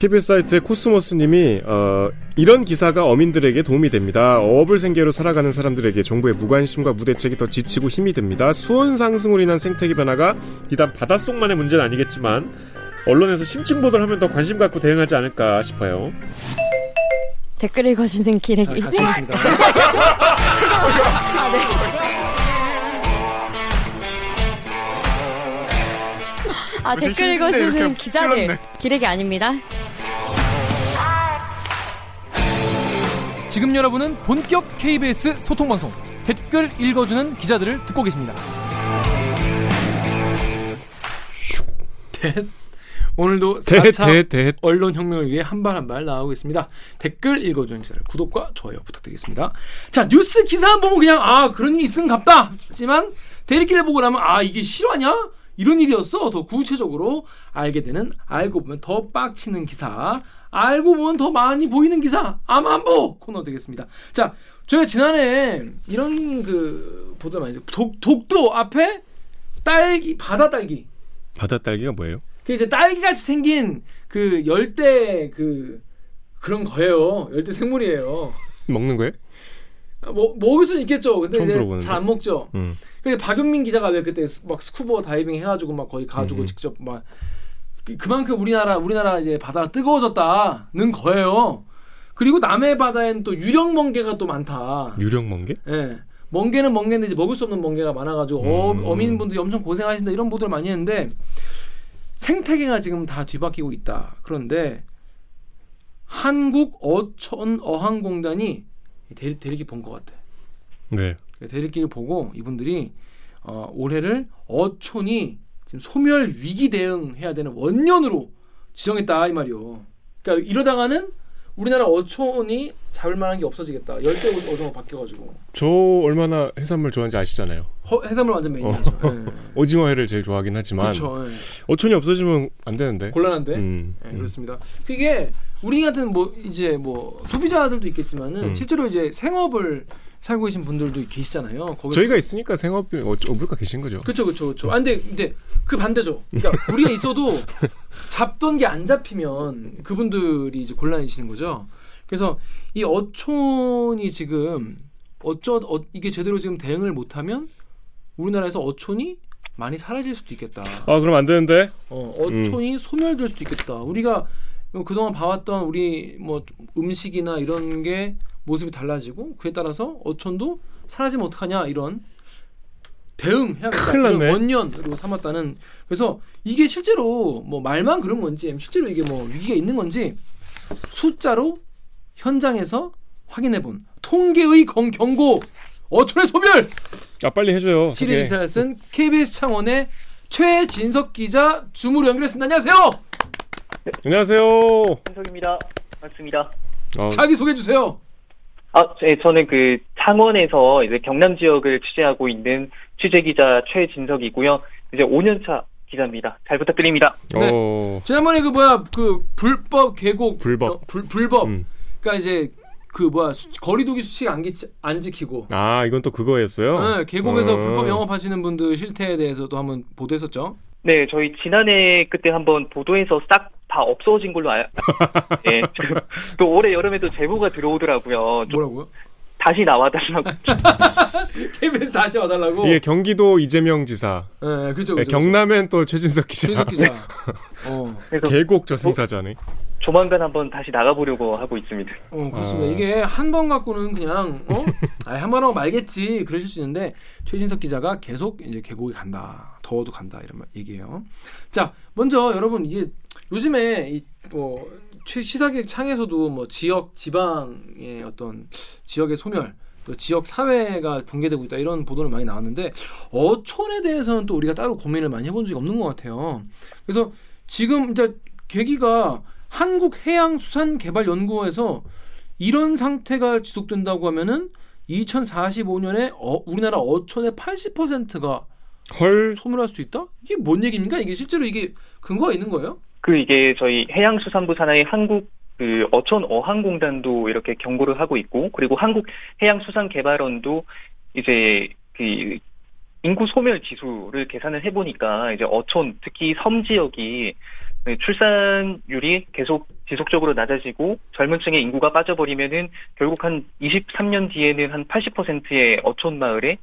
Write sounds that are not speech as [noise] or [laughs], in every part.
KBS 사이트의 코스모스님이 어, 이런 기사가 어민들에게 도움이 됩니다. 어업을 생계로 살아가는 사람들에게 정부의 무관심과 무대책이 더 지치고 힘이 됩니다. 수온 상승으로 인한 생태계 변화가 비단 바닷속만의 문제는 아니겠지만 언론에서 심층 보도를 하면 더 관심 갖고 대응하지 않을까 싶어요. 댓글 읽어주는 기레기. 자, 가시겠습니다. 아, 네. 아, 요새 댓글 힘든데 읽어주는 이렇게 기자들. 찔렀네. 기레기 아닙니다. 지금 여러분은 본격 KBS 소통 방송 댓글 읽어주는 기자들을 듣고 계십니다. 네. 오늘도 대, 4차 대, 대. 언론 혁명을 위해 한 발 한 발 나가고 있습니다. 댓글 읽어주는 기자들 구독과 좋아요 부탁드리겠습니다. 자 뉴스 기사만 보면 그냥 아 그런 일이 있은 갑다 하지만 대리기를 보고 나면 아 이게 실화냐 이런 일이었어 더 구체적으로 알게 되는 알고 보면 더 빡치는 기사 알고 보면 더 많이 보이는 기사 아만보 코너 되겠습니다. 자 저희가 지난해 이런 그 보도 많이. 독 독도 앞에 딸기 바다 딸기 바다 딸기가 뭐예요? 그 이제 딸기 같이 생긴 그 열대 그 그런 거예요. 열대 생물이에요. 먹는 거예요? 뭐 먹을 수는 있겠죠. 근데 이제. 잘 안 먹죠. 음. 근데 박영민 기자가 왜 그때 스- 막 스쿠버 다이빙 해가지고 막 거기 가지고 음. 직접 막 그- 그만큼 우리나라 우리나라 이제 바다가 뜨거워졌다는 거예요. 그리고 남해 바다에는 또 유령 멍게가 또 많다. 유령 멍게? 예. 멍게는 멍게인데 이제 먹을 수 없는 멍게가 많아가지고 어, 음. 어민분들이 엄청 고생하신다 이런 보도를 많이 했는데 생태계가 지금 다 뒤바뀌고 있다. 그런데 한국 어촌 어항공단이 대리, 대리기 본 것 같아. 네. 대리기를 보고 이분들이 어, 올해를 어촌이 지금 소멸 위기 대응해야 되는 원년으로 지정했다 이 말이요. 그러니까 이러다가는 우리나라 어촌이 잡을 만한 게 없어지겠다. 열대 어종으로 바뀌어가지고 저 얼마나 해산물 좋아하는지 아시잖아요. 허- 해산물 완전 메인이죠. 예. [laughs] 오징어회를 제일 좋아하긴 하지만 그렇죠. 예. 어촌이 없어지면 안 되는데. 곤란한데. 음, 예, 음. 그렇습니다. 그게 우리 같은 뭐 이제 뭐 소비자들도 있겠지만은 음. 실제로 이제 생업을 살고 계신 분들도 계시잖아요. 저희가 있으니까 생업이 어, 어불까 계신 거죠. 그렇죠, 그렇죠, 그렇죠. 아, 근데 근데 그 반대죠. 그러니까 [laughs] 우리가 있어도 잡던 게 안 잡히면 그분들이 이제 곤란해지는 거죠. 그래서 이 어촌이 지금 어쩌 어, 이게 제대로 지금 대응을 못하면 우리나라에서 어촌이 많이 사라질 수도 있겠다. 아 그럼 안 되는데. 어, 어촌이 소멸될 수도 있겠다. 우리가 그동안 봐왔던 우리 뭐 음식이나 이런 게 모습이 달라지고 그에 따라서 어촌도 사라지면 어떡하냐 이런 대응해야겠다. 원년으로 삼았다는 그래서 이게 실제로 뭐 말만 그런 건지 실제로 이게 뭐 위기가 있는 건지 숫자로 현장에서 확인해 본 통계의 경, 경고 어촌의 소멸 아 빨리 해줘요. 시리즈. 기사를 쓴 KBS 창원의 최진석 기자 줌으로 연결했습니다. 안녕하세요. 안녕하세요. 한석입니다. 반갑습니다. 어, 자기 소개해 주세요. 아, 네, 저는 그 창원에서 이제 경남 지역을 취재하고 있는 취재 기자 최진석이고요. 이제 5년 차 기자입니다. 잘 부탁드립니다. 네. 어, 지난번에 그 뭐야 그 불법 계곡 불법. 어, 불, 불법 음. 그러니까 이제 그 뭐야 수, 거리두기 수칙 안, 기, 안 지키고 아 이건 또 그거였어요. 네, 계곡에서 어. 불법 영업하시는 분들 실태에 대해서도 한번 보도했었죠. 네, 저희 지난해 그때 한번 보도해서 싹 다 없어진 걸로 알. 네, 지금 또 올해 여름에도 제보가 들어오더라고요. 좀 뭐라고요? 다시 나와달라고. [laughs] KBS 다시 와달라고. 이게 경기도 이재명 지사, 네, 그죠, 네, 그죠. 경남엔 또 최진석 기자, 최진석 기자. 어, 그래서 계곡 저승사자네. 조만간 한번 다시 나가보려고 하고 있습니다. 어, 그렇습니다. 아. 이게 한 번 갖고는 그냥 어, 아예 한번 하고 말겠지 그러실 수 있는데 최진석 기자가 계속 이제 계곡에 간다, 더워도 간다 이런 말- 얘기예요. 자, 먼저 여러분 이게 요즘에 이뭐 시사기획 창에서도 뭐 지역 지방의 어떤 지역의 소멸 또 지역 사회가 붕괴되고 있다 이런 보도를 많이 나왔는데 어촌에 대해서는 또 우리가 따로 고민을 많이 해본 적이 없는 것 같아요. 그래서 지금 이제 계기가 한국해양수산개발연구원에서 이런 상태가 지속된다고 하면은 2045년에 어, 우리나라 어촌의 80%가 헐. 소멸할 수 있다? 이게 뭔 얘기입니까? 이게 실제로 이게 근거가 있는 거예요? 그 이게 저희 해양수산부 산하의 한국 그 어촌 어항공단도 이렇게 경고를 하고 있고 그리고 한국 해양수산개발원도 이제 그 인구 소멸 지수를 계산을 해보니까 이제 어촌 특히 섬 지역이 네, 출산율이 계속 지속적으로 낮아지고 젊은 층의 인구가 빠져버리면은 결국 한 23년 뒤에는 한 80%의 어촌 마을에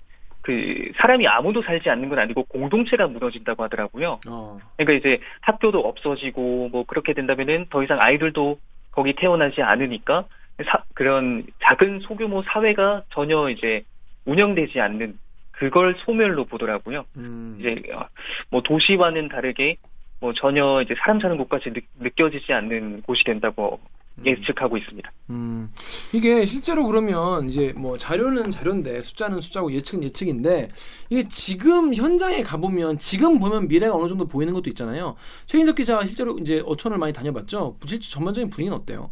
그 사람이 아무도 살지 않는 건 아니고 공동체가 무너진다고 하더라고요. 어. 그러니까 이제 학교도 없어지고 뭐 그렇게 된다면은 더 이상 아이들도 거기 태어나지 않으니까 사- 그런 작은 소규모 사회가 전혀 이제 운영되지 않는 그걸 소멸로 보더라고요. 음. 이제 어, 뭐 도시와는 다르게 뭐 전혀 이제 사람 사는 곳까지 느, 느껴지지 않는 곳이 된다고 예측하고 있습니다. 음, 이게 실제로 그러면 이제 뭐 자료는 자료인데 숫자는 숫자고 예측은 예측인데 이게 지금 현장에 가보면 지금 보면 미래가 어느 정도 보이는 것도 있잖아요. 최인석 기자가 실제로 이제 어촌을 많이 다녀봤죠. 실제 전반적인 분위기는 어때요?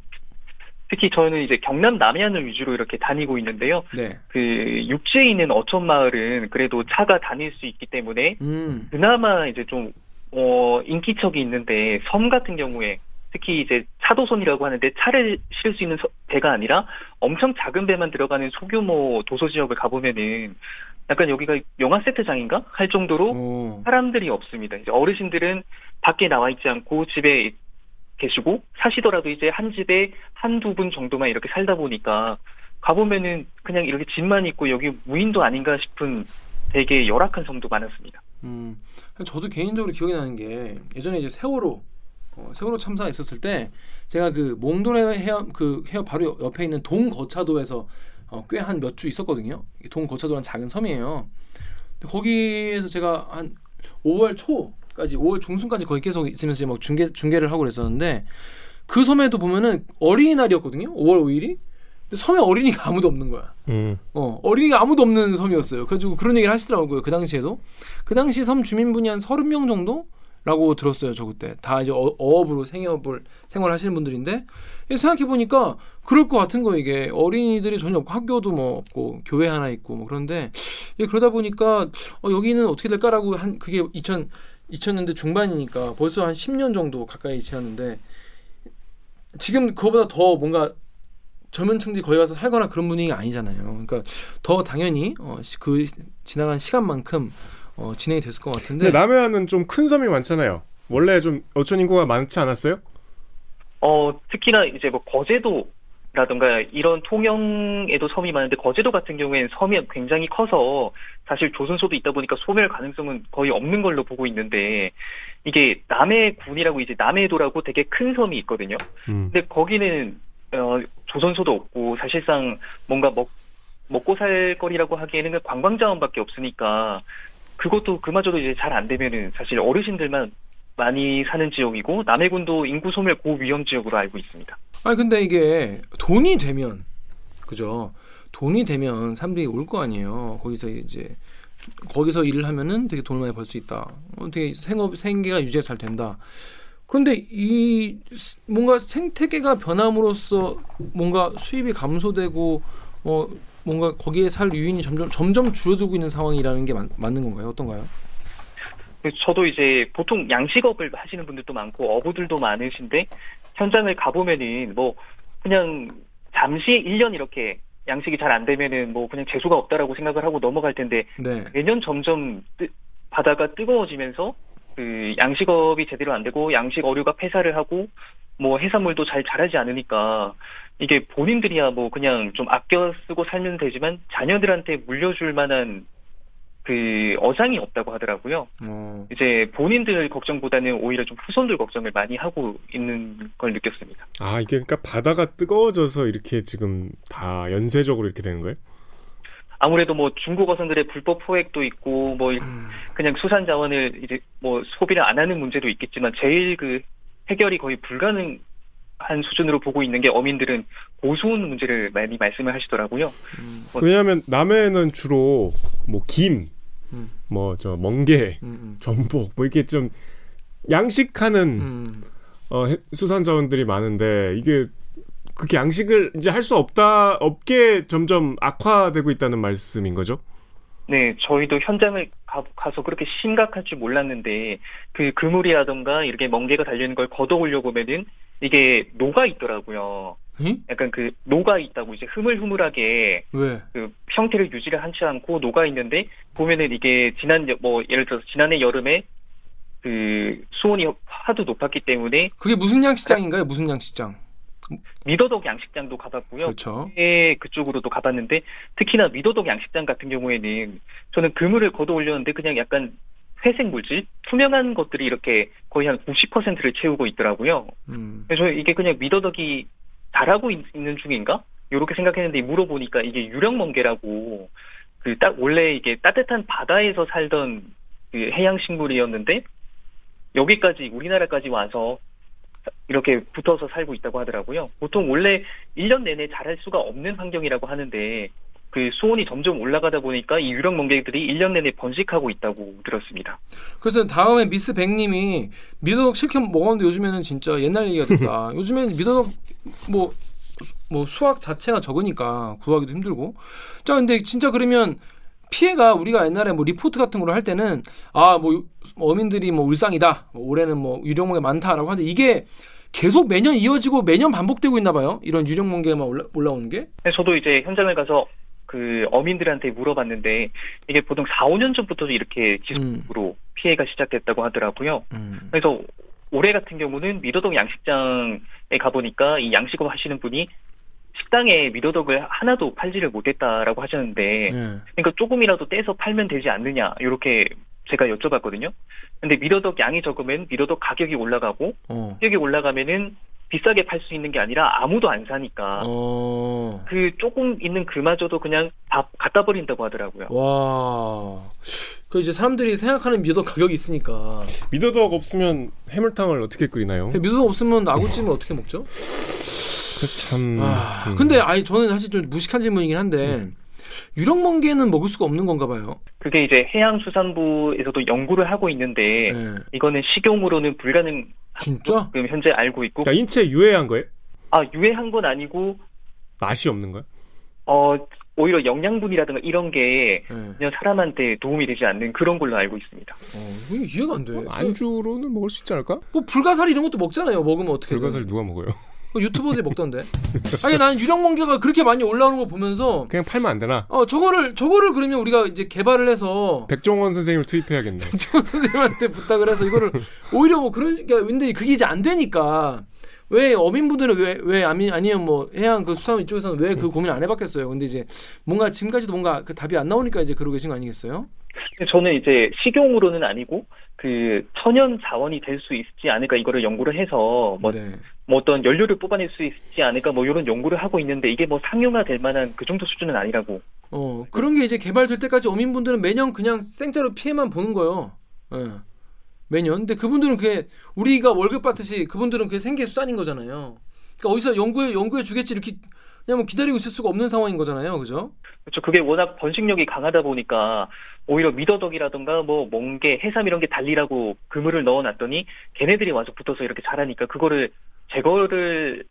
특히 저는 이제 경남 남해안을 위주로 이렇게 다니고 있는데요. 네. 그 육지에 있는 어촌 마을은 그래도 차가 다닐 수 있기 때문에 음. 그나마 이제 좀, 어, 인기척이 있는데, 섬 같은 경우에, 특히 이제 차도선이라고 하는데 차를 실을 수 있는 서- 배가 아니라 엄청 작은 배만 들어가는 소규모 도서 지역을 가보면은 약간 여기가 영화 세트장인가? 할 정도로 오. 사람들이 없습니다. 이제 어르신들은 밖에 나와 있지 않고 집에 계시고 사시더라도 이제 한 집에 한두 분 정도만 이렇게 살다 보니까 가보면은 그냥 이렇게 집만 있고 여기 무인도 아닌가 싶은 되게 열악한 섬도 많았습니다. 음, 저도 개인적으로 기억이 나는 게 예전에 이제 세월호 어, 세월호 참사 있었을 때 제가 그 몽돌해 해협 그 해협 바로 옆에 있는 동거차도에서 어, 꽤 한 몇 주 있었거든요. 이 동거차도라는 작은 섬이에요. 거기에서 제가 한 5월 초까지 5월 중순까지 거기 계속 있으면서 막 중계 중계를 하고 그랬었는데 그 섬에도 보면은 어린이날이었거든요. 5월 5일이. 근데 섬에 어린이가 아무도 없는 거야. 음. 어, 어린이가 아무도 없는 섬이었어요. 그래가지고 그런 얘기를 하시더라고요. 그 당시에도. 그 당시 섬 주민분이 한 30명 정도 라고 들었어요. 저 그때. 다 이제 어, 어업으로 생업을 생활하시는 분들인데 생각해 보니까 그럴 것 같은 거 이게 어린이들이 전혀 없고 학교도 뭐 없고 교회 하나 있고 뭐 그런데 이게 그러다 보니까 어, 여기는 어떻게 될까라고 한 그게 2000 2000년대 중반이니까 벌써 한 10년 정도 가까이 지났는데 지금 그거보다 더 뭔가 젊은 층들이 거기 가서 살거나 그런 분위기가 아니잖아요. 그러니까 더 당연히 어, 시- 그 지나간 시간만큼 어, 진행이 됐을 것 같은데. 남해안은 좀 큰 섬이 많잖아요. 원래 좀 어촌 인구가 많지 않았어요? 어, 특히나 이제 뭐 거제도라던가 이런 통영에도 섬이 많은데 거제도 같은 경우에는 섬이 굉장히 커서 사실 조선소도 있다 보니까 소멸 가능성은 거의 없는 걸로 보고 있는데 이게 남해군이라고 이제 남해도라고 되게 큰 섬이 있거든요. 음. 근데 거기는 어, 조선소도 없고 사실상 뭔가 먹 먹고 살 거리라고 하기에는 그 관광 자원밖에 없으니까 그것도 그마저도 이제 잘 안 되면은 사실 어르신들만 많이 사는 지역이고 남해군도 인구 소멸 고위험 지역으로 알고 있습니다. 아니 근데 이게 돈이 되면 그죠? 돈이 되면 사람들이 올 거 아니에요. 거기서 이제 거기서 일을 하면은 되게 돈을 많이 벌 수 있다. 어, 되게 생업 생계가 유지가 잘 된다. 그런데 이 스- 뭔가 생태계가 변함으로써 뭔가 수입이 감소되고 어 뭔가 거기에 살 유인이 점점 점점 줄어들고 있는 상황이라는 게 맞, 맞는 건가요? 어떤가요? 저도 이제 보통 양식업을 하시는 분들도 많고 어부들도 많으신데 현장을 가보면은 뭐 그냥 잠시 1년 이렇게 양식이 잘 안 되면은 뭐 그냥 재수가 없다라고 생각을 하고 넘어갈 텐데 네. 매년 점점 뜨- 바다가 뜨거워지면서 그 양식업이 제대로 안 되고 양식 어류가 폐사를 하고 뭐 해산물도 잘 자라지 않으니까 이게 본인들이야 뭐 그냥 좀 아껴 쓰고 살면 되지만 자녀들한테 물려줄 만한 그 어장이 없다고 하더라고요. 어. 이제 본인들 걱정보다는 오히려 좀 후손들 걱정을 많이 하고 있는 걸 느꼈습니다. 아 이게 그러니까 바다가 뜨거워져서 이렇게 지금 다 연쇄적으로 이렇게 되는 거예요? 아무래도 뭐 중국 어선들의 불법 포획도 있고 뭐 그냥 수산 자원을 이제 뭐 소비를 안 하는 문제도 있겠지만 제일 그 해결이 거의 불가능 한 수준으로 보고 있는 게 어민들은 고수온 문제를 많이 말씀을 하시더라고요. 음, 뭐- 왜냐하면 남해는 주로 뭐 김, 음. 뭐저 멍게, 음, 전복 뭐 이렇게 좀 양식하는 음. 음. 어, 해- 수산 자원들이 많은데 이게 그렇게 양식을 이제 할 수 없다 없게 점점 악화되고 있다는 말씀인 거죠? 네, 저희도 현장을 가, 서 그렇게 심각할 줄 몰랐는데 그 그물이라던가 이렇게 멍게가 달려있는 걸 걷어오려고 보면은 이게 녹아 있더라고요. 에? 약간 그 녹아 있다고 이제 흐물흐물하게 왜? 그 형태를 유지를 하지 않고 녹아 있는데 보면은 이게 지난 여- 뭐 예를 들어서 지난해 여름에 그 수온이 하도 높았기 때문에 그게 무슨 양식장인가요? 무슨 양식장? 미더덕 양식장도 가봤고요. 그렇죠. 예, 그쪽으로도 가봤는데 특히나 미더덕 양식장 같은 경우에는 저는 그물을 걷어 올렸는데 그냥 약간 회색 물질, 투명한 것들이 이렇게 거의 한 90%를 채우고 있더라고요. 음. 그래서 이게 그냥 미더덕이 자라고 있, 는 중인가? 이렇게 생각했는데 물어보니까 이게 유령멍게라고 그 딱 원래 이게 따뜻한 바다에서 살던 그 해양 식물이었는데 여기까지 우리나라까지 와서 이렇게 붙어서 살고 있다고 하더라고요. 보통 원래 1년 내내 자랄 수가 없는 환경이라고 하는데 그 수온이 점점 올라가다 보니까 이 유령 멍게들이 1년 내내 번식하고 있다고 들었습니다. 그래서 다음에 미스 백님이 미더덕 실컷 먹었는데 요즘에는 진짜 옛날 얘기가 됐다. [laughs] 요즘에는 미더덕 뭐, 수- 뭐 수확 자체가 적으니까 구하기도 힘들고. 자, 근데 진짜 그러면 피해가 우리가 옛날에 뭐 리포트 같은 걸로 할 때는 아 뭐 어민들이 뭐 울상이다. 뭐 올해는 뭐 유령멍게 많다라고 하는데 이게 계속 매년 이어지고 매년 반복되고 있나 봐요. 이런 유령멍게만 올라, 올라오는 게. 근데 저도 이제 현장을 가서 그 어민들한테 물어봤는데 이게 보통 4, 5년 전부터 이렇게 지속적으로 피해가 시작됐다고 하더라고요. 음. 그래서 올해 같은 경우는 미더덕 양식장에 가보니까 이 양식업 하시는 분이 식당에 미더덕을 하나도 팔지를 못했다라고 하셨는데 예. 그러니까 조금이라도 떼서 팔면 되지 않느냐 이렇게 제가 여쭤봤거든요. 근데 미더덕 양이 적으면 미더덕 가격이 올라가고 어. 가격이 올라가면은 비싸게 팔 수 있는 게 아니라 아무도 안 사니까 어. 그 조금 있는 그마저도 그냥 다 갖다 버린다고 하더라고요. 와. 그 이제 사람들이 생각하는 미더덕 가격이 있으니까. 미더덕 없으면 해물탕을 어떻게 끓이나요? 미더덕 없으면 아구찜을 어떻게 먹죠? 그참 아, 음. 근데 아니 저는 사실 좀 무식한 질문이긴 한데 유령멍게는 먹을 수가 없는 건가 봐요. 그게 이제 해양수산부에서도 연구를 하고 있는데 예. 이거는 식용으로는 불가능 진짜? 지금 현재 알고 있고 그러니까 인체 유해한 거예요? 아 유해한 건 아니고 맛이 없는 거야? 어 오히려 영양분이라든가 이런 게 예. 그냥 사람한테 도움이 되지 않는 그런 걸로 알고 있습니다. 어, 이거 이해가 안 돼. 어, 안주로는 먹을 수 있지 않을까? 뭐 불가사리 이런 것도 먹잖아요. 먹으면 어떻게? 불가사리 누가 먹어요? 유튜버들이 먹던데. 아니 난 유령 멍게가 그렇게 많이 올라오는 거 보면서 그냥 팔면 안 되나? 어 저거를 저거를 그러면 우리가 이제 개발을 해서 백종원 선생님을 투입해야겠네. 선생님한테 부탁을 해서 이거를 오히려 뭐 그런 그러니까 근데 그게 이제 안 되니까 왜 어민분들은 왜 왜 아니 아니면 뭐 해양 그 수산업 이쪽에서는 왜 그 고민 안 해봤겠어요. 근데 이제 뭔가 지금까지도 뭔가 그 답이 안 나오니까 이제 그러고 계신 거 아니겠어요? 저는 이제 식용으로는 아니고 그 천연 자원이 될 수 있지 않을까 이거를 연구를 해서 뭐, 네. 뭐 어떤 연료를 뽑아낼 수 있지 않을까 뭐 이런 연구를 하고 있는데 이게 뭐 상용화될 만한 그 정도 수준은 아니라고 어 그런 게 이제 개발될 때까지 어민분들은 매년 그냥 생짜로 피해만 보는 거예요. 예. 매년. 근데 그분들은 그게 우리가 월급 받듯이 그분들은 그게 생계 수단인 거잖아요. 그러니까 어디서 연구해 연구해 주겠지 이렇게 그냥 뭐 기다리고 있을 수가 없는 상황인 거잖아요. 그죠? 그렇죠. 그게 워낙 번식력이 강하다 보니까 오히려 미더덕이라던가 뭐 멍게, 해삼 이런 게 달리라고 그물을 넣어 놨더니 걔네들이 와서 붙어서 이렇게 자라니까 그거를 제거를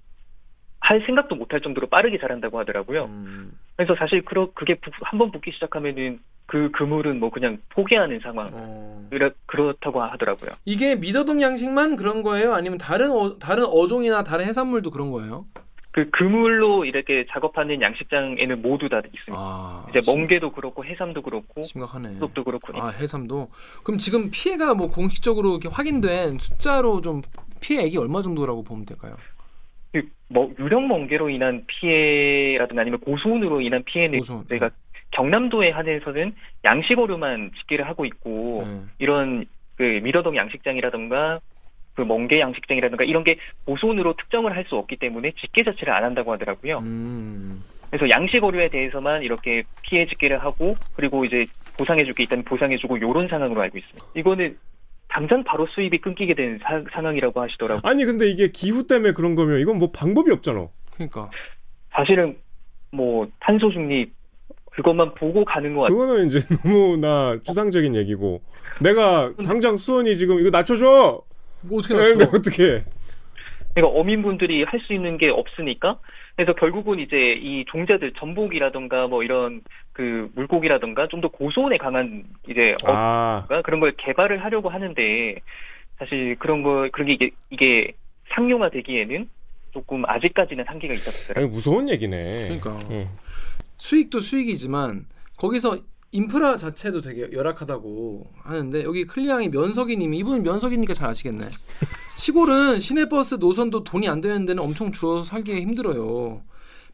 할 생각도 못할 정도로 빠르게 자란다고 하더라고요. 음. 그래서 사실 그러, 그게 한 번 붙기 시작하면은 그 그물은 뭐 그냥 포기하는 상황. 어. 그렇, 그렇다고 하더라고요. 이게 미더덕 양식만 그런 거예요? 아니면 다른 어, 다른 어종이나 다른 해산물도 그런 거예요? 그 그물로 이렇게 작업하는 양식장에는 모두 다 있습니다. 아, 이제 멍게도 그렇고 해삼도 그렇고 심각하네. 수도 그렇고 아 해삼도 그럼 지금 피해가 뭐 공식적으로 이렇게 확인된 숫자로 좀 피해액이 얼마 정도라고 보면 될까요? 그 뭐 유령 멍게로 인한 피해라든가 아니면 고수온으로 인한 피해는 고수온, 저희가 경남도에 한해서는 양식어류만 집계를 하고 있고 네. 이런 그 미더덕 양식장이라든가 그 멍게 양식장이라든가 이런 게 고수온으로 특정을 할 수 없기 때문에 집계 자체를 안 한다고 하더라고요. 음. 그래서 양식 어류에 대해서만 이렇게 피해 집계를 하고 그리고 이제 보상해줄 게 있다면 보상해주고 이런 상황으로 알고 있습니다. 이거는 당장 바로 수입이 끊기게 된 사- 상황이라고 하시더라고요. 아니 근데 이게 기후 때문에 그런 거면 이건 뭐 방법이 없잖아. 그러니까 사실은 뭐 탄소 중립 그것만 보고 가는 것 같아요. 그거는 이제 [laughs] 너무나 추상적인 얘기고 내가 당장 수원이 지금 이거 낮춰줘. 뭐 어떻게 네, 낮춰? 어떻게? 그러니까 어민분들이 할 수 있는 게 없으니까 그래서 결국은 이제 이 종자들 전복이라던가 뭐 이런 그 물고기라던가 좀 더 고소온에 강한 이제 아 어가 그런 걸 개발을 하려고 하는데 사실 그런 거 그런 게 이게, 이게 상용화 되기에는 조금 아직까지는 한계가 있다 보더라고요. 아니 무서운 얘기네. 그러니까 응. 수익도 수익이지만 거기서 인프라 자체도 되게 열악하다고 하는데 여기 클리앙이 면석이님이 이분 면석이니까 잘 아시겠네. 시골은 시내버스 노선도 돈이 안 되는 데는 엄청 줄어서 살기가 힘들어요.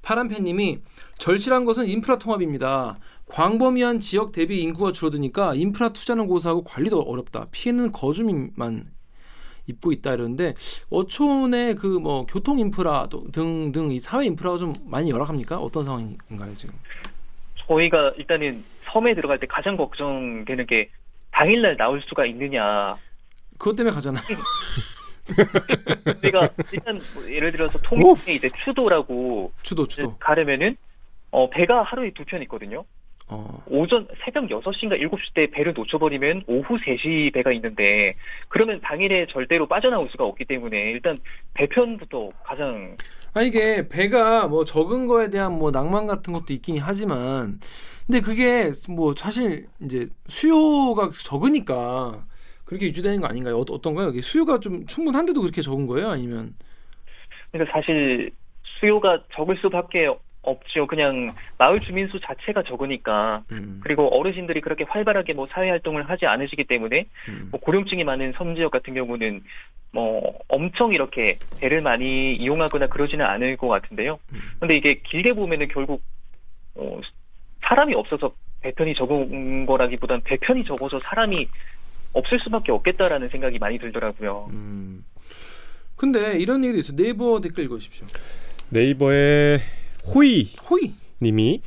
파란팬님이 절실한 것은 인프라 통합입니다. 광범위한 지역 대비 인구가 줄어드니까 인프라 투자는 고사하고 관리도 어렵다. 피해는 거주민만 입고 있다 이러는데 어촌의 그 뭐 교통 인프라 등등 이 사회 인프라가 좀 많이 열악합니까? 어떤 상황인가요 지금? 저희가 일단은 섬에 들어갈 때 가장 걱정되는 게 당일날 나올 수가 있느냐. 그것 때문에 가잖아요. [laughs] 저희가 일단 뭐 예를 들어서 통영에 이제 추도라고 추도 추도. 가려면은 어 배가 하루에 두 편 있거든요. 어. 오전 새벽 6시인가 7시 때 배를 놓쳐버리면 오후 3시 배가 있는데 그러면 당일에 절대로 빠져나올 수가 없기 때문에 일단 배편부터 가장 아 이게 배가 뭐 적은 거에 대한 뭐 낭만 같은 것도 있긴 하지만 근데 그게 뭐 사실 이제 수요가 적으니까 그렇게 유지되는 거 아닌가요? 어, 어떤가요? 이게 수요가 좀 충분한데도 그렇게 적은 거예요? 아니면 그러니까 사실 수요가 적을 수밖에 없죠. 그냥 마을 주민 수 자체가 적으니까 음, 그리고 어르신들이 그렇게 활발하게 뭐 사회 활동을 하지 않으시기 때문에 음, 뭐 고령층이 많은 섬 지역 같은 경우는 뭐 엄청 이렇게 배를 많이 이용하거나 그러지는 않을 것 같은데요. 음. 근데 이게 길게 보면은 결국 어, 사람이 없어서 배편이 적은 거라기보단 배편이 적어서 사람이 없을 수밖에 없겠다라는 생각이 많이 들더라고요. 음. 근데 이런 얘기도 있어요. 네이버 댓글 읽어주십시오. 네이버의 호이 호이. 님이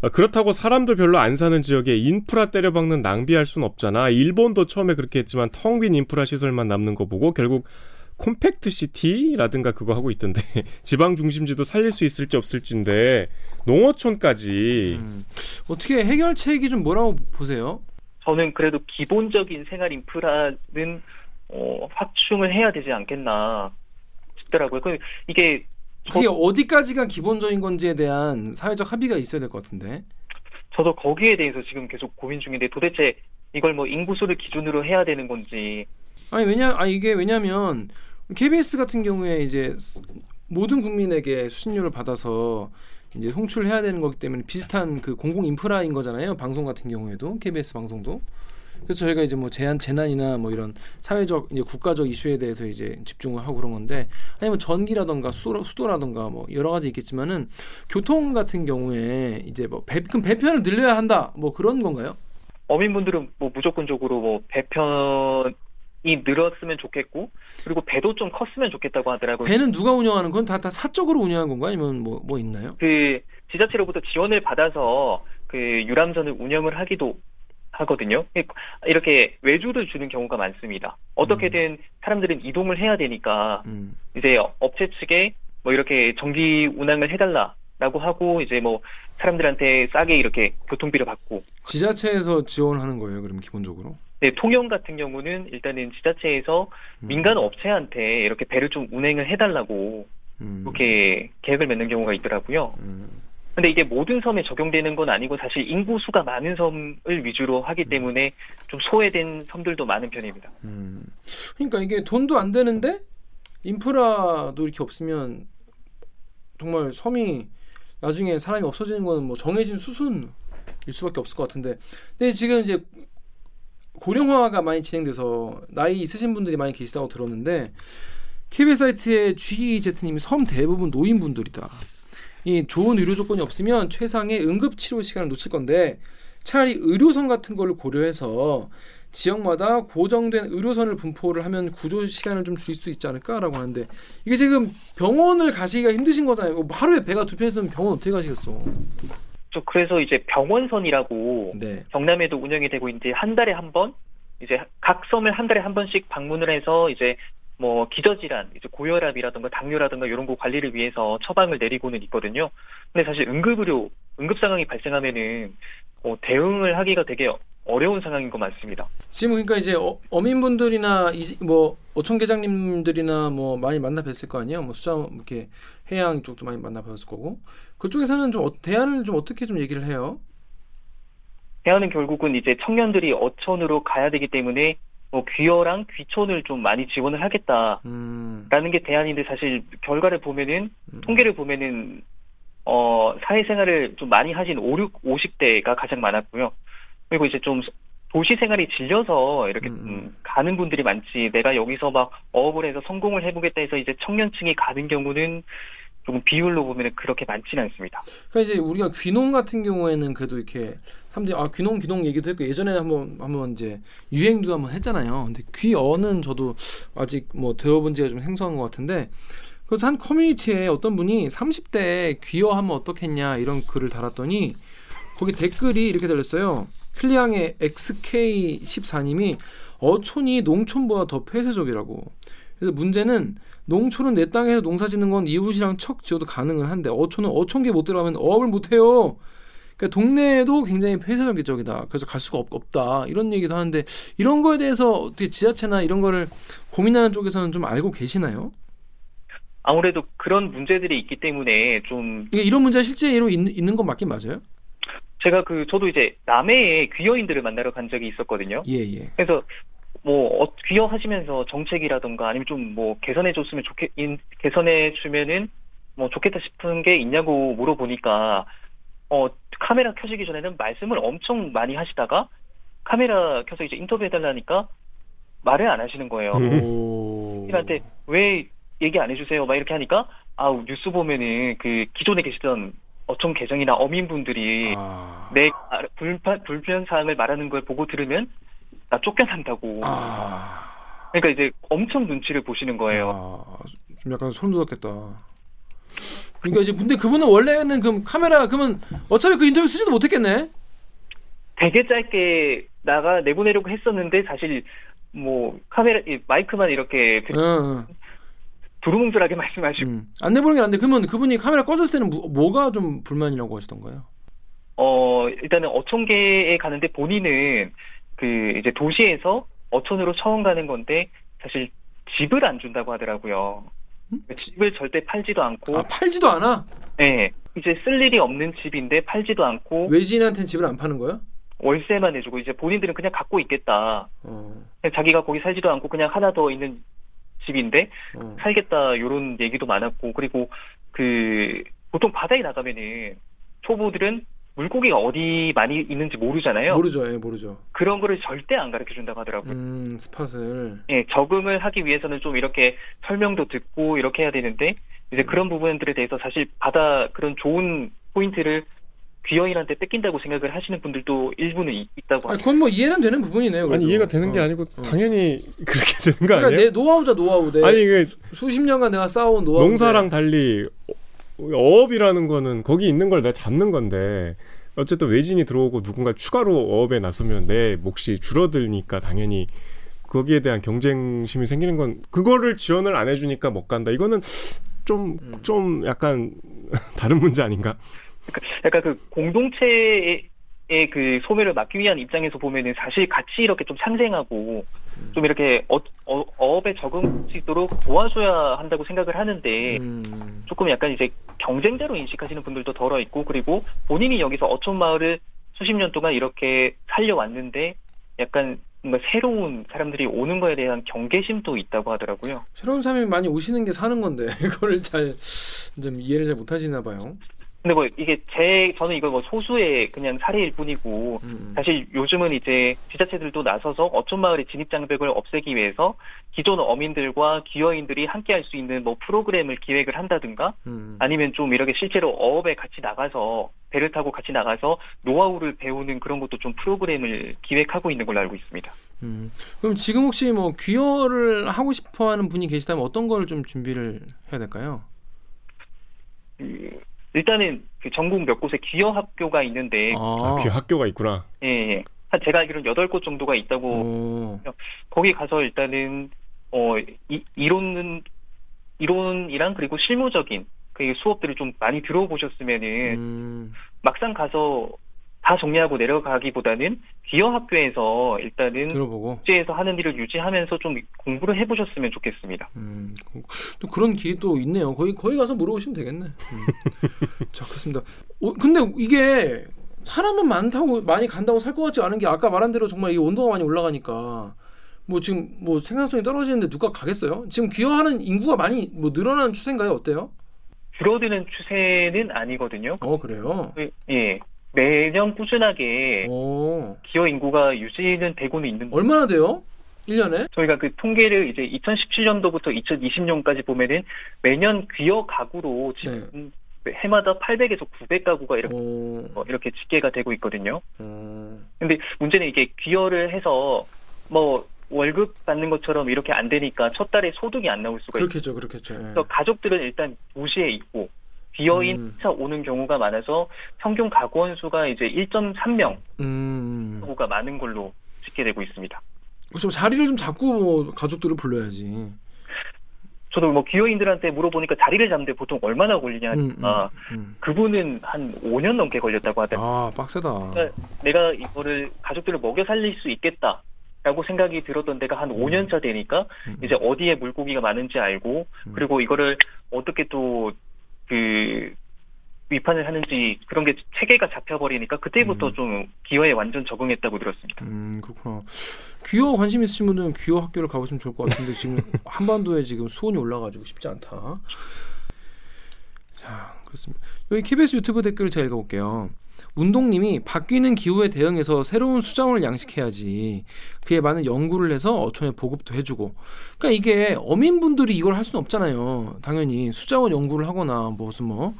어, 그렇다고 사람도 별로 안 사는 지역에 인프라 때려박는 낭비할 순 없잖아. 일본도 처음에 그렇게 했지만 텅 빈 인프라 시설만 남는 거 보고 결국 콤팩트 시티라든가 그거 하고 있던데 [laughs] 지방 중심지도 살릴 수 있을지 없을지인데 농어촌까지 음. 어떻게 해결책이 좀 뭐라고 보세요? 저는 그래도 기본적인 생활 인프라는 어, 확충을 해야 되지 않겠나 싶더라고요. 그 이게 그게 어디까지가 기본적인 건지에 대한 사회적 합의가 있어야 될 것 같은데. 저도 거기에 대해서 지금 계속 고민 중인데 도대체 이걸 뭐 인구수를 기준으로 해야 되는 건지 아니 왜냐 아 이게 왜냐면 KBS 같은 경우에 이제 스- 모든 국민에게 수신료를 받아서 이제 송출해야 되는 거기 때문에 비슷한 그 공공 인프라인 거잖아요. 방송 같은 경우에도 KBS 방송도. 그래서 저희가 이제 뭐 재난 재난이나 뭐 이런 사회적 이제 국가적 이슈에 대해서 이제 집중을 하고 그런 건데 아니면 전기라던가 수도, 수도라던가 뭐 여러 가지 있겠지만은 교통 같은 경우에 이제 뭐 배, 그럼 배편을 늘려야 한다 뭐 그런 건가요? 어민분들은 뭐 무조건적으로 뭐 배편 이 늘었으면 좋겠고 그리고 배도 좀 컸으면 좋겠다고 하더라고요. 배는 누가 운영하는 건 다 다 사적으로 운영하는 건가 아니면 뭐뭐 있나요? 그 지자체로부터 지원을 받아서 그 유람선을 운영을 하기도 하거든요. 이렇게 외주를 주는 경우가 많습니다. 어떻게든 사람들은 이동을 해야 되니까 음. 이제 업체 측에 뭐 이렇게 정기 운항을 해달라 라고 하고 이제 뭐 사람들한테 싸게 이렇게 교통비를 받고 지자체에서 지원하는 거예요. 그럼 기본적으로. 네, 통영 같은 경우는 일단은 지자체에서 음. 민간 업체한테 이렇게 배를 좀 운행을 해달라고 음. 그렇게 계획을 맺는 경우가 있더라고요. 음. 근데 이게 모든 섬에 적용되는 건 아니고 사실 인구 수가 많은 섬을 위주로 하기 때문에 좀 소외된 섬들도 많은 편입니다. 음. 그러니까 이게 돈도 안 되는데 인프라도 이렇게 없으면 정말 섬이 나중에 사람이 없어지는 거는 뭐 정해진 수순일 수밖에 없을 것 같은데. 근데 지금 이제 고령화가 많이 진행돼서 나이 있으신 분들이 많이 계시다고 들었는데 KBS 사이트에 GZ님이 섬 대부분 노인분들이다. 이 좋은 의료 조건이 없으면 최상의 응급 치료 시간을 놓칠 건데 차라리 의료선 같은 걸 고려해서 지역마다 고정된 의료선을 분포를 하면 구조 시간을 좀 줄일 수 있지 않을까라고 하는데 이게 지금 병원을 가시기가 힘드신 거잖아요. 뭐 하루에 배가 두 편 있으면 병원 어떻게 가시겠어? 저 그래서 이제 병원선이라고 네. 경남에도 운영이 되고 이제 한 달에 한 번 이제 각 섬을 한 달에 한 번씩 방문을 해서 이제 뭐 기저질환, 이제 고혈압이라든가 당뇨라든가 이런 거 관리를 위해서 처방을 내리고는 있거든요. 근데 사실 응급의료, 응급 상황이 발생하면은 어, 대응을 하기가 되게 어려운 상황인 것 같습니다. 지금 그러니까 이제 어, 어민분들이나 이, 뭐 어촌 계장님들이나 뭐 많이 만나 뵀을 거 아니에요. 뭐 수자 이렇게 해양 쪽도 많이 만나 뵀을 거고 그쪽에서는 좀 어, 대안을 좀 어떻게 좀 얘기를 해요? 대안은 결국은 이제 청년들이 어촌으로 가야 되기 때문에 뭐 귀여랑 귀촌을 좀 많이 지원을 하겠다라는 음, 게 대안인데 사실 결과를 보면은 음. 통계를 보면은 어 사회생활을 좀 많이 하신 5, 6, 50대가 가장 많았고요. 그리고 이제 좀 도시 생활이 질려서 이렇게 음, 음. 음, 가는 분들이 많지. 내가 여기서 막 어업을 해서 성공을 해보겠다 해서 이제 청년층이 가는 경우는 조금 비율로 보면 그렇게 많지는 않습니다. 그러니까 이제 우리가 귀농 같은 경우에는 그래도 이렇게 사람들이 아 귀농 귀농 얘기도 했고 예전에 한번 한번 이제 유행도 한번 했잖아요. 근데 귀어는 저도 아직 뭐 들어본 지가 좀 생소한 것 같은데 그래서 한 커뮤니티에 어떤 분이 30대 귀어 하면 어떻겠냐 이런 글을 달았더니 거기 댓글이 이렇게 달렸어요. 클리앙의 XK14님이 어촌이 농촌보다 더 폐쇄적이라고. 그래서 문제는 농촌은 내 땅에서 농사 짓는 건 이웃이랑 척 지어도 가능은 한데 어촌은 어촌계 못 들어가면 어업을 못 해요. 그러니까 동네에도 굉장히 폐쇄적이다. 그래서 갈 수가 없, 없다. 이런 얘기도 하는데 이런 거에 대해서 어떻게 지자체나 이런 거를 고민하는 쪽에서는 좀 알고 계시나요? 아무래도 그런 문제들이 있기 때문에 좀 이게 이런 문제가 실제로 있, 있는 건 맞긴 맞아요? 제가 그 저도 이제 남해에 귀여인들을 만나러 간 적이 있었거든요. 예, 예. 그래서 뭐 어, 귀여하시면서 정책이라던가 아니면 좀 뭐 개선해 줬으면 좋겠 인- 개선해 주면은 뭐 좋겠다 싶은 게 있냐고 물어보니까 어 카메라 켜지기 전에는 말씀을 엄청 많이 하시다가 카메라 켜서 이제 인터뷰 해 달라니까 말을 안 하시는 거예요. 음. 오. 한테 왜 얘기 안 해주세요? 막 이렇게 하니까 아 뉴스 보면은 그 기존에 계시던 어촌 계정이나 어민분들이 아. 내 아, 불편 불편 사항을 말하는 걸 보고 들으면 나 쫓겨난다고. 아. 그러니까 이제 엄청 눈치를 보시는 거예요. 아, 좀 약간 소름 돋았겠다. 그러니까 이제 근데 그분은 원래는 그 카메라 그러면 어차피 그 인터뷰 쓰지도 못했겠네. 되게 짧게 나가 내보내려고 했었는데 사실 뭐 카메라 이 마이크만 이렇게 드- 응. 두루뭉술하게 [laughs] 말씀하시고 음. 안 내보는 게 안 돼. 그러면 그분이 카메라 꺼졌을 때는 뭐, 뭐가 좀 불만이라고 하시던가요? 어 일단은 어촌계에 가는데 본인은 그 이제 도시에서 어촌으로 처음 가는 건데 사실 집을 안 준다고 하더라고요. 음? 집을 절대 팔지도 않고 아 팔지도 않아. 네, 이제 쓸 일이 없는 집인데 팔지도 않고 외지인한테는 집을 안 파는 거야? 월세만 내주고 이제 본인들은 그냥 갖고 있겠다. 어. 그냥 자기가 거기 살지도 않고 그냥 하나 더 있는 집인데 어. 살겠다 요런 얘기도 많았고 그리고 그 보통 바다에 나가면은 초보들은 물고기가 어디 많이 있는지 모르잖아요. 모르죠. 예, 모르죠. 그런 거를 절대 안 가르쳐 준다고 하더라고요. 음, 스팟을. 예, 적응을 하기 위해서는 좀 이렇게 설명도 듣고 이렇게 해야 되는데 이제 그런 부분들에 대해서 사실 바다 그런 좋은 포인트를 귀여인한테 뺏긴다고 생각을 하시는 분들도 일부는 이- 있다고 아니, 합니다. 그건 뭐 이해는 되는 부분이네요. 아니 그래도. 이해가 되는 게 어. 아니고 어. 당연히 [laughs] 그렇게 되는 거 그러니까 아니에요? 내 노하우자 노하우. 내 아니 이게 수십 년간 내가 쌓아온 노하우. 농사랑 달리 어- 어업이라는 거는 거기 있는 걸 내가 잡는 건데 어쨌든 외진이 들어오고 누군가 추가로 어업에 나서면 내 몫이 줄어들니까 당연히 거기에 대한 경쟁심이 생기는 건 그거를 지원을 안 해주니까 못 간다. 이거는 좀 음. 좀 약간 [laughs] 다른 문제 아닌가? 약간 그 공동체의 그 소멸을 막기 위한 입장에서 보면은 사실 같이 이렇게 좀 상생하고 좀 이렇게 어, 어, 어업에 적응할 수 있도록 도와줘야 한다고 생각을 하는데 음. 조금 약간 이제 경쟁자로 인식하시는 분들도 덜어 있고 그리고 본인이 여기서 어촌 마을을 수십 년 동안 이렇게 살려왔는데 약간 뭔가 새로운 사람들이 오는 거에 대한 경계심도 있다고 하더라고요. 새로운 사람이 많이 오시는 게 사는 건데 [laughs] 그거를 잘 좀 이해를 잘 못하시나 봐요. 근데 뭐 이게 제 저는 이거 뭐 소수의 그냥 사례일 뿐이고 음. 사실 요즘은 이제 지자체들도 나서서 어촌 마을의 진입 장벽을 없애기 위해서 기존 어민들과 기여인들이 함께 할 수 있는 뭐 프로그램을 기획을 한다든가 음. 아니면 좀 이렇게 실제로 어업에 같이 나가서 배를 타고 같이 나가서 노하우를 배우는 그런 것도 좀 프로그램을 기획하고 있는 걸로 알고 있습니다. 음. 그럼 지금 혹시 뭐 귀여를 하고 싶어하는 분이 계시다면 어떤 걸 좀 준비를 해야 될까요? 그, 일단은 그 전국 몇 곳에 기여 학교가 있는데 아, 귀 학교가 있구나. 예, 예. 한 제가 알기로는 여덟 곳 정도가 있다고 오. 거기 가서 일단은 어 이, 이론은 이론이랑 그리고 실무적인 그 수업들을 좀 많이 들어보셨으면은 음. 막상 가서 다 정리하고 내려가기보다는 기여 학교에서 일단은 들어보고. 국제에서 하는 일을 유지하면서 좀 공부를 해보셨으면 좋겠습니다. 음, 또 그런 길이 또 있네요. 거기 거기 가서 물어보시면 되겠네. 음. [laughs] 자, 그렇습니다. 어, 근데 이게 사람은 많다고 많이 간다고 살 것 같지 않은 게 아까 말한 대로 정말 이 온도가 많이 올라가니까 뭐 지금 뭐 생산성이 떨어지는데 누가 가겠어요? 지금 귀화하는 인구가 많이 뭐 늘어나는 추세인가요? 어때요? 줄어드는 추세는 아니거든요. 어 그래요. 그, 예. 매년 꾸준하게 오. 기여 인구가 유지는 되고는 있는데 얼마나 돼요? 1년에? 저희가 그 통계를 이제 2017년도부터 2020년까지 보면은 매년 귀여 가구로 지금 해마다 800에서 900가구가 이렇게 오. 어, 이렇게 집계가 되고 있거든요. 오. 근데 문제는 이게 귀여를 해서 뭐 월급 받는 것처럼 이렇게 안 되니까 첫 달에 소득이 안 나올 수가 있어요. 그렇겠죠, 그렇겠죠. 예. 그래서 가족들은 일단 도시에 있고 귀여인 음. 차 오는 경우가 많아서 평균 가구원 수가 이제 1.3명 음. 가구가 많은 걸로 집계되고 있습니다. 그렇죠. 자리를 좀 잡고 뭐 가족들을 불러야지. 저도 뭐 귀여인들한테 물어보니까 자리를 잡는데 보통 얼마나 걸리냐 음, 음, 음. 그분은 한 5년 넘게 걸렸다고 하더라고요. 아, 빡세다. 그러니까 내가 이거를 가족들을 먹여 살릴 수 있겠다 라고 생각이 들었던 데가 한 5년 차 되니까 음, 이제 어디에 물고기가 많은지 알고 음. 그리고 이거를 어떻게 또 그 위판을 하는지 그런 게 체계가 잡혀버리니까 그때부터 음. 좀 기여에 완전 적응했다고 들었습니다. 음, 그렇구나. 귀여 관심 있으신 분들은 귀여 학교를 가보시면 좋을 것 같은데 지금 [laughs] 한반도에 지금 수온이 올라가지고 쉽지 않다. 자, 그렇습니다. 여기 KBS 유튜브 댓글 제가 읽어볼게요. 운동님이 바뀌는 기후에 대응해서 새로운 수자원을 양식해야지. 그에 많은 연구를 해서 어촌에 보급도 해주고. 그러니까 이게 어민분들이 이걸 할 수는 없잖아요. 당연히 수자원 연구를 하거나 무슨 뭐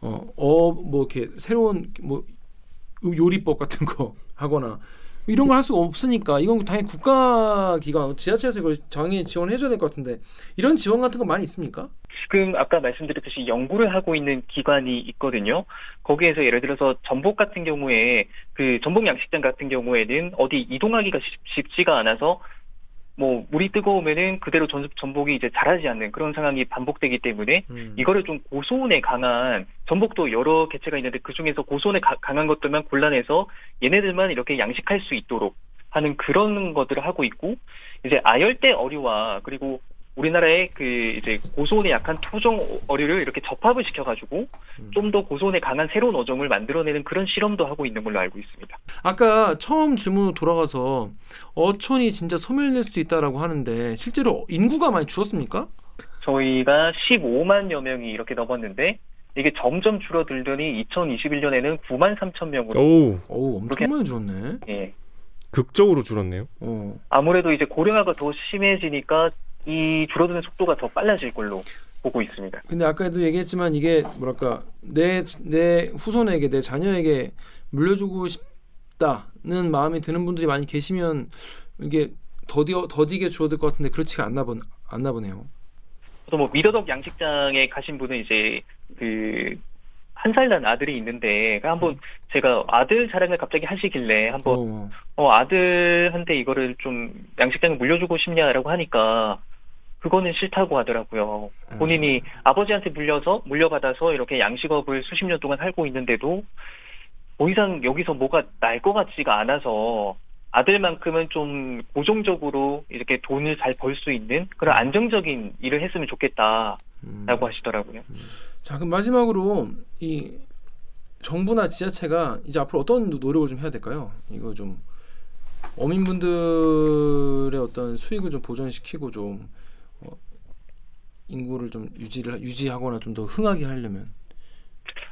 어, 어, 뭐 이렇게 새로운 뭐 요리법 같은 거 [laughs] 하거나 이런 걸 할 수가 없으니까 이건 당연히 국가 기관 지자체에서 이걸 장애 지원해 줘야 될 것 같은데 이런 지원 같은 거 많이 있습니까? 지금 아까 말씀드렸듯이 연구를 하고 있는 기관이 있거든요. 거기에서 예를 들어서 전복 같은 경우에 그 전복 양식장 같은 경우에는 어디 이동하기가 쉽- 쉽지가 않아서 뭐 물이 뜨거우면은 그대로 전, 전복이 이제 자라지 않는 그런 상황이 반복되기 때문에 음. 이거를 좀 고소온에 강한 전복도 여러 개체가 있는데 그 중에서 고소온에 가- 강한 것들만 골라내서 얘네들만 이렇게 양식할 수 있도록 하는 그런 것들을 하고 있고 이제 아열대 어류와 그리고 우리나라의 그 이제 고소온에 약한 토종 어류를 이렇게 접합을 시켜가지고 음. 좀더 고소온에 강한 새로운 어종을 만들어내는 그런 실험도 하고 있는 걸로 알고 있습니다. 아까 처음 질문으로 돌아가서 어촌이 진짜 소멸될 수도 있다라고 하는데 실제로 인구가 많이 줄었습니까? 저희가 15만여 명이 이렇게 넘었는데 이게 점점 줄어들더니 2021년에는 9만 3천 명으로 오 어우 엄청 많이 줄었네. 예. 극적으로 줄었네요. 어. 아무래도 이제 고령화가 더 심해지니까 이 줄어드는 속도가 더 빨라질 걸로 보고 있습니다. 근데 아까도 얘기했지만 이게 뭐랄까 내 내 후손에게 내 자녀에게 물려주고 싶다는 마음이 드는 분들이 많이 계시면 이게 더디 더디게 줄어들 것 같은데 그렇지가 않나 보 않나 보네요. 또뭐 미더덕 양식장에 가신 분은 이제 그 한살난 아들이 있는데 그 한번 제가 아들 자랑을 갑자기 하시길래 한번 어. 어, 아들한테 이거를 좀 양식장을 물려주고 싶냐라고 하니까 그거는 싫다고 하더라고요. 본인이 아버지한테 물려서 물려받아서 이렇게 양식업을 수십 년 동안 살고 있는데도 더 이상 여기서 뭐가 날 것 같지가 않아서 아들만큼은 좀 고정적으로 이렇게 돈을 잘 벌 수 있는 그런 안정적인 일을 했으면 좋겠다라고 음. 하시더라고요. 자 그럼 마지막으로 이 정부나 지자체가 이제 앞으로 어떤 노력을 좀 해야 될까요? 이거 좀 어민분들의 어떤 수익을 좀 보전시키고 좀 어, 인구를 좀 유지를 유지하거나 좀 더 흥하게 하려면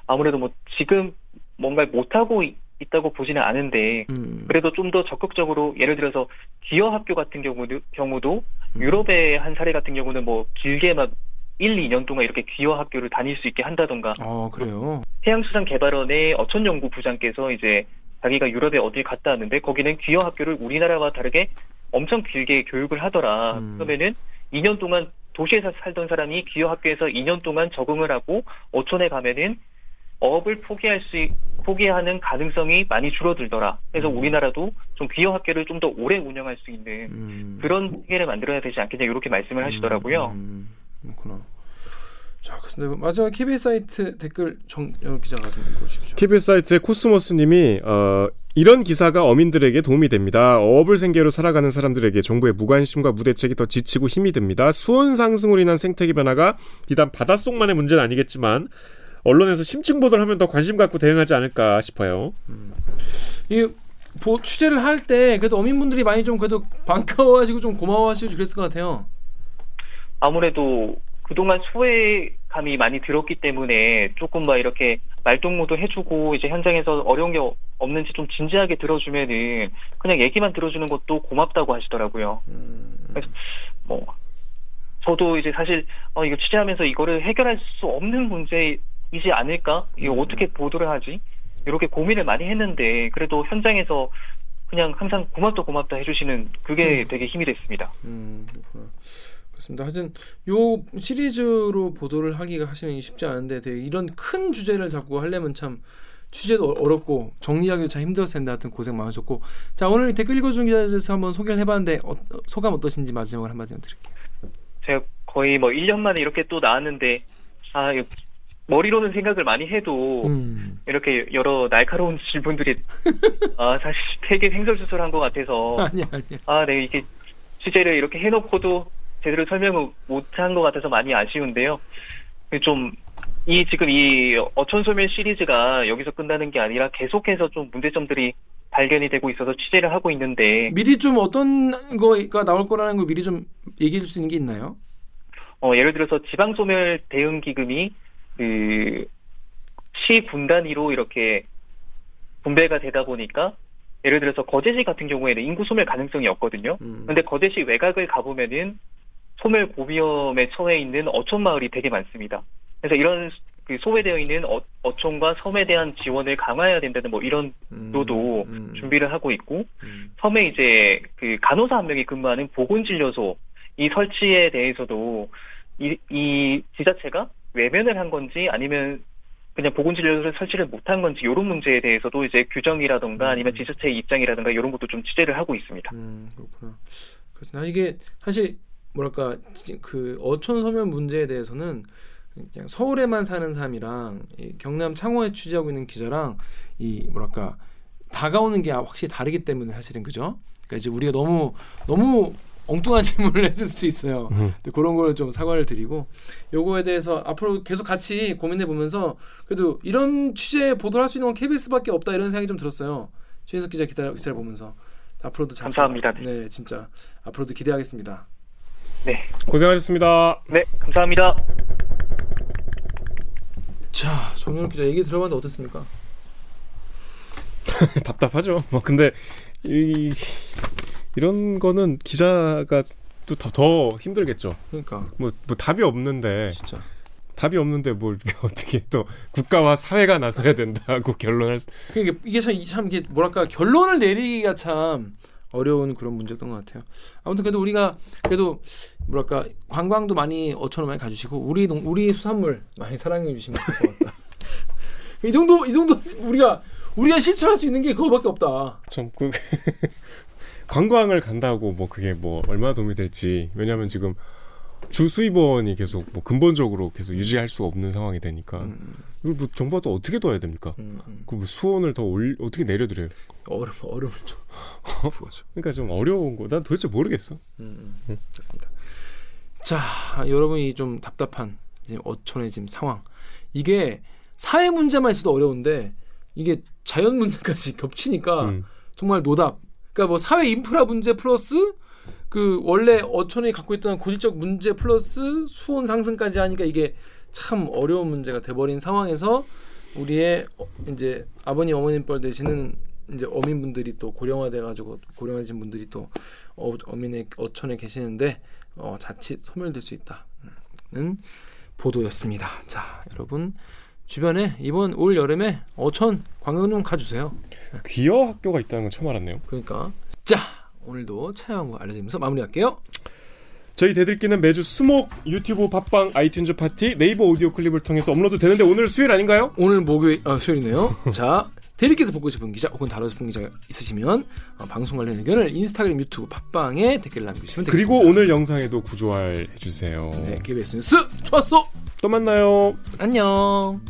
아무래도 뭐 지금 뭔가 못하고 있- 있다고 보지는 않은데 음. 그래도 좀 더 적극적으로 예를 들어서 기여 학교 같은 경우도 경우도 음. 유럽의 한 사례 같은 경우는 뭐 길게 막 1, 2년 동안 이렇게 기여 학교를 다닐 수 있게 한다던가 아 그래요. 해양수산개발원의 어촌연구 부장께서 이제 자기가 유럽에 어딜 갔다 왔는데 거기는 기여 학교를 우리나라와 다르게 엄청 길게 교육을 하더라. 음. 그러면은 2년 동안 도시에서 살던 사람이 기여 학교에서 2년 동안 적응을 하고 어촌에 가면은 어업을 포기할 수 있- 포기하는 가능성이 많이 줄어들더라. 그래서 음. 우리나라도 좀 기여 학교를 좀 더 오래 운영할 수 있는 음. 그런 체계를 만들어야 되지 않겠냐 이렇게 말씀을 하시더라고요. 음, 음, 그렇구나. 자, 그래서 마지막 KBS 사이트 댓글 정영 기자가 좀 읽어주십시오. KBS 사이트의 코스모스님이 어, 이런 기사가 어민들에게 도움이 됩니다. 어업을 생계로 살아가는 사람들에게 정부의 무관심과 무대책이 더 지치고 힘이 듭니다. 수온 상승으로 인한 생태계 변화가 비단 바닷속만의 문제는 아니겠지만 언론에서 심층 보도를 하면 더 관심 갖고 대응하지 않을까 싶어요. 이 보, 취재를 할 때 그래도 어민분들이 많이 좀 그래도 반가워하시고 좀 고마워하시고 그랬을 것 같아요. 아무래도 그동안 소외감이 많이 들었기 때문에 조금 막 이렇게 말동무도 해주고 이제 현장에서 어려운 게 없는지 좀 진지하게 들어주면은 그냥 얘기만 들어주는 것도 고맙다고 하시더라고요. 음, 뭐 저도 이제 사실 어 이거 취재하면서 이거를 해결할 수 없는 문제이지 않을까? 이거 음. 어떻게 보도를 하지? 이렇게 고민을 많이 했는데 그래도 현장에서 그냥 항상 고맙다 고맙다 해주시는 그게 되게 힘이 됐습니다. 음, 그렇구나. 그렇습니다. 하여튼 요 시리즈로 보도를 하기가 사실은 쉽지 않은데 되게 이런 큰 주제를 잡고 하려면 참 취재도 어- 어렵고 정리하기도 참 힘들었을 텐데 하여튼 고생 많으셨고 자 오늘 댓글 읽어준 기자에 대해서 한번 소개를 해봤는데 어, 어, 소감 어떠신지 마지막으로 한마디만 드릴게요. 제가 거의 뭐 1년 만에 이렇게 또 나왔는데 아 머리로는 생각을 많이 해도 음. 이렇게 여러 날카로운 질문들이 [laughs] 아 사실 되게 횡설수설한 것 같아서 아니야 아니야. 아, 네, 이게 취재를 이렇게 해놓고도 제대로 설명을 못한 것 같아서 많이 아쉬운데요. 좀, 이, 지금 이 어촌소멸 시리즈가 여기서 끝나는 게 아니라 계속해서 좀 문제점들이 발견이 되고 있어서 취재를 하고 있는데, 미리 좀 어떤 거가 나올 거라는 걸 미리 좀 얘기해 줄 수 있는 게 있나요? 어, 예를 들어서 지방소멸 대응 기금이, 그, 시 분단위로 이렇게 분배가 되다 보니까, 예를 들어서 거제시 같은 경우에는 인구 소멸 가능성이 없거든요. 음. 근데 거제시 외곽을 가보면은 소멸 고위험에 처해 있는 어촌 마을이 되게 많습니다. 그래서 이런 그 소외되어 있는 어, 어촌과 섬에 대한 지원을 강화해야 된다는 뭐 이런 음, 노도 음, 준비를 하고 있고 음. 섬에 이제 그 간호사 한 명이 근무하는 보건진료소 이 설치에 대해서도 이, 이 지자체가 외면을 한 건지 아니면 그냥 보건진료소를 설치를 못한 건지 이런 문제에 대해서도 이제 규정이라던가 아니면 지자체의 입장이라든가 이런 것도 좀 취재를 하고 있습니다. 음, 그렇구나. 그렇습니다. 이게 사실 뭐랄까 지- 그 어촌 소멸 문제에 대해서는 그냥 서울에만 사는 사람이랑 이 경남 창원에 취재하고 있는 기자랑 이 뭐랄까 다가오는 게 확실히 다르기 때문에 사실은 그죠? 그러니까 이제 우리가 너무 너무 엉뚱한 [laughs] 질문을 했을 수도 있어요. 음. 근데 그런 걸 좀 사과를 드리고 요거에 대해서 앞으로 계속 같이 고민해 보면서 그래도 이런 취재 보도를 할 수 있는 건 KBS밖에 없다 이런 생각이 좀 들었어요. 최인석 기자 기사, 기사를 보면서 앞으로도 잘 감사합니다. 네, 진짜 앞으로도 기대하겠습니다. 고생하셨습니다. 네, 감사합니다. 자, 정윤욱 기자 얘기 들어봤는데 어땠습니까? [laughs] 답답하죠. 뭐 근데 이 이런 거는 기자가 또 더 힘들겠죠. 그러니까 뭐, 뭐 답이 없는데 진짜 답이 없는데 뭘 [laughs] 어떻게 또 국가와 사회가 나서야 된다고 결론할 수... 이게 이게 참, 참 이게 뭐랄까 결론을 내리기가 참 어려운 그런 문제였던 것 같아요. 아무튼 그래도 우리가 그래도 뭐랄까 관광도 많이 어촌을 많이 가주시고 우리 농, 우리 수산물 많이 사랑해 좋을 것 같다. [laughs] 이 정도 이 정도 우리가 우리가 실천할 수 있는 게 그거밖에 없다. 참그 [laughs] 관광을 간다고 뭐 그게 뭐 얼마나 도움이 될지 왜냐하면 지금 주 수입원이 계속 뭐 근본적으로 계속 유지할 수 없는 상황이 되니까 음, 이걸 뭐 정부가 또 어떻게 둬야 됩니까? 음, 음. 그뭐 수온을 더 올, 어떻게 내려드려요? 얼음 얼음을 좀 [laughs] 부어줘. 그러니까 좀 어려운 거. 난 도대체 모르겠어. 음, 음, 그렇습니다. 자, 여러분이 좀 답답한 지금 어촌의 지금 상황. 이게 사회 문제만 있어도 어려운데 이게 자연 문제까지 [laughs] 겹치니까 음. 정말 노답. 그러니까 뭐 사회 인프라 문제 플러스 그 원래 어촌이 갖고 있던 고질적 문제 플러스 수온 상승까지 하니까 이게 참 어려운 문제가 돼버린 상황에서 우리의 어, 이제 아버님 어머님 뻘 되시는 이제 어민분들이 또 고령화돼 가지고 고령화진 분들이 또 어, 어민의 어촌에 계시는데 어, 자칫 소멸될 수 있다는 보도였습니다. 자, 여러분 주변에 이번 올 여름에 어촌 관광 좀 가주세요. 귀어 학교가 있다는 건 처음 알았네요. 그러니까 자 오늘도 차영구 알려드리면서 마무리할게요. 저희 대들기는 매주 수목 유튜브 팟빵 아이튠즈 팟티 네이버 오디오 클립을 통해서 업로드 되는데 오늘 수요일 아닌가요? 오늘 목요일 아, 수요일이네요. [laughs] 자 대리께서 보고 싶은 기자 혹은 다루고 싶은 기자가 있으시면 어, 방송 관련 의견을 인스타그램, 유튜브, 팟빵에 댓글 남겨주시면 되겠습니다. 그리고 오늘 영상에도 구조할 해주세요. 네, KBS 뉴스 좋았어. 또 만나요. 안녕.